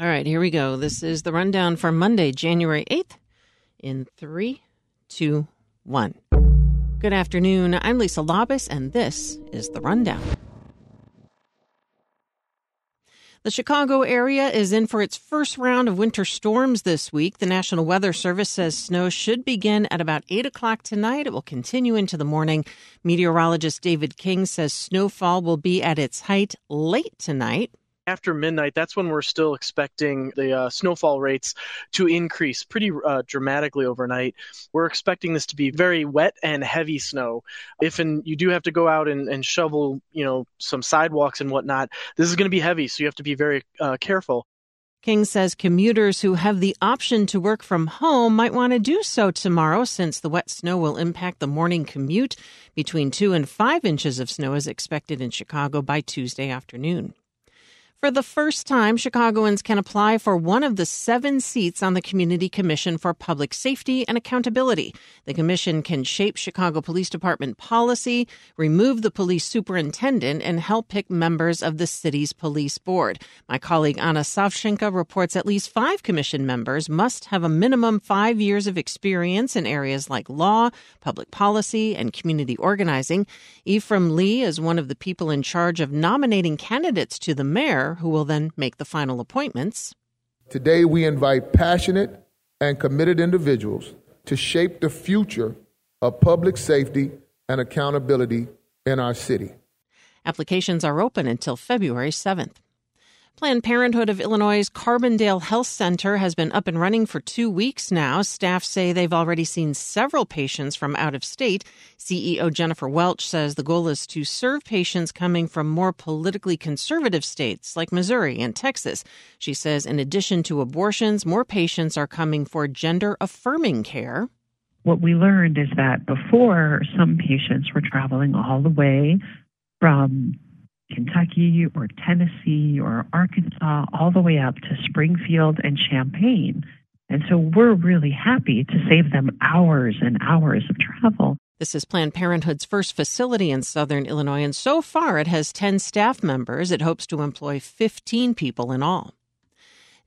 All right, here we go. This is the rundown for Monday, January 8th, in three, two, one. Good afternoon. I'm Lisa Labuz, and this is the rundown. The Chicago area is in for its first round of winter storms this week. The National Weather Service says snow should begin at about 8 o'clock tonight. It will continue into the morning. Meteorologist David King says snowfall will be at its height late tonight after midnight, that's when we're still expecting the uh, snowfall rates to increase pretty uh, dramatically overnight. We're expecting this to be very wet and heavy snow. If and you do have to go out and, and shovel, you know, some sidewalks and whatnot, this is going to be heavy, so you have to be very uh, careful. King says commuters who have the option to work from home might want to do so tomorrow since the wet snow will impact the morning commute. Between two and five inches of snow is expected in Chicago by Tuesday afternoon. For the first time, Chicagoans can apply for one of the seven seats on the Community Commission for Public Safety and Accountability. The commission can shape Chicago Police Department policy, remove the police superintendent, and help pick members of the city's police board. My colleague Anna Savchenko reports at least five commission members must have a minimum five years of experience in areas like law, public policy, and community organizing. Ephraim Lee is one of the people in charge of nominating candidates to the mayor who will then make the final appointments. Today, we invite passionate and committed individuals to shape the future of public safety and accountability in our city. Applications are open until February 7th. Planned Parenthood of Illinois' Carbondale Health Center has been up and running for two weeks now. Staff say they've already seen several patients from out of state. CEO Jennifer Welch says the goal is to serve patients coming from more politically conservative states like Missouri and Texas. She says in addition to abortions, more patients are coming for gender affirming care. What we learned is that before, some patients were traveling all the way from Kentucky or Tennessee or Arkansas, all the way up to Springfield and Champaign. And so we're really happy to save them hours and hours of travel. This is Planned Parenthood's first facility in southern Illinois, and so far it has 10 staff members. It hopes to employ 15 people in all.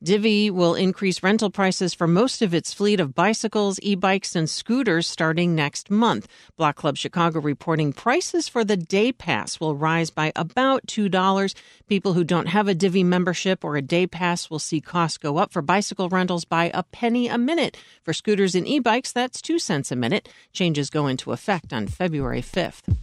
Divvy will increase rental prices for most of its fleet of bicycles, e-bikes, and scooters starting next month. Block Club Chicago reporting prices for the day pass will rise by about $2. People who don't have a Divvy membership or a day pass will see costs go up for bicycle rentals by a penny a minute. For scooters and e-bikes, that's 2 cents a minute. Changes go into effect on February 5th.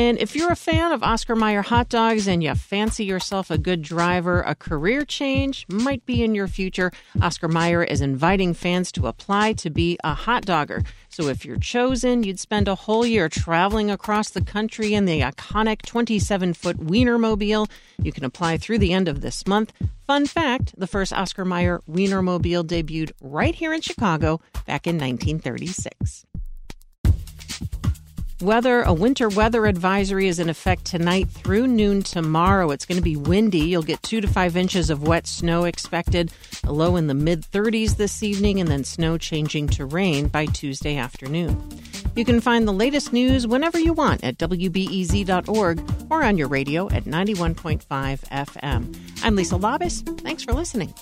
And if you're a fan of Oscar Mayer hot dogs and you fancy yourself a good driver, a career change might be in your future. Oscar Mayer is inviting fans to apply to be a hot dogger. So if you're chosen, you'd spend a whole year traveling across the country in the iconic 27 foot Wienermobile. You can apply through the end of this month. Fun fact the first Oscar Mayer Wienermobile debuted right here in Chicago back in 1936. Weather, a winter weather advisory is in effect tonight through noon tomorrow. It's going to be windy. You'll get two to five inches of wet snow expected, a low in the mid 30s this evening, and then snow changing to rain by Tuesday afternoon. You can find the latest news whenever you want at WBEZ.org or on your radio at 91.5 FM. I'm Lisa Labuz. Thanks for listening.